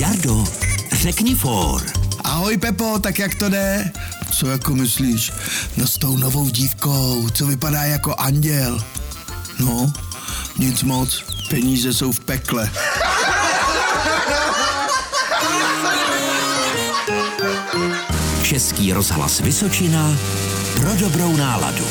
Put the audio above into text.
Jardo, řekni for. Ahoj Pepo, tak jak to jde? Co jako myslíš? No s tou novou dívkou, co vypadá jako anděl. No, nic moc, peníze jsou v pekle. Český rozhlas Vysočina pro dobrou náladu.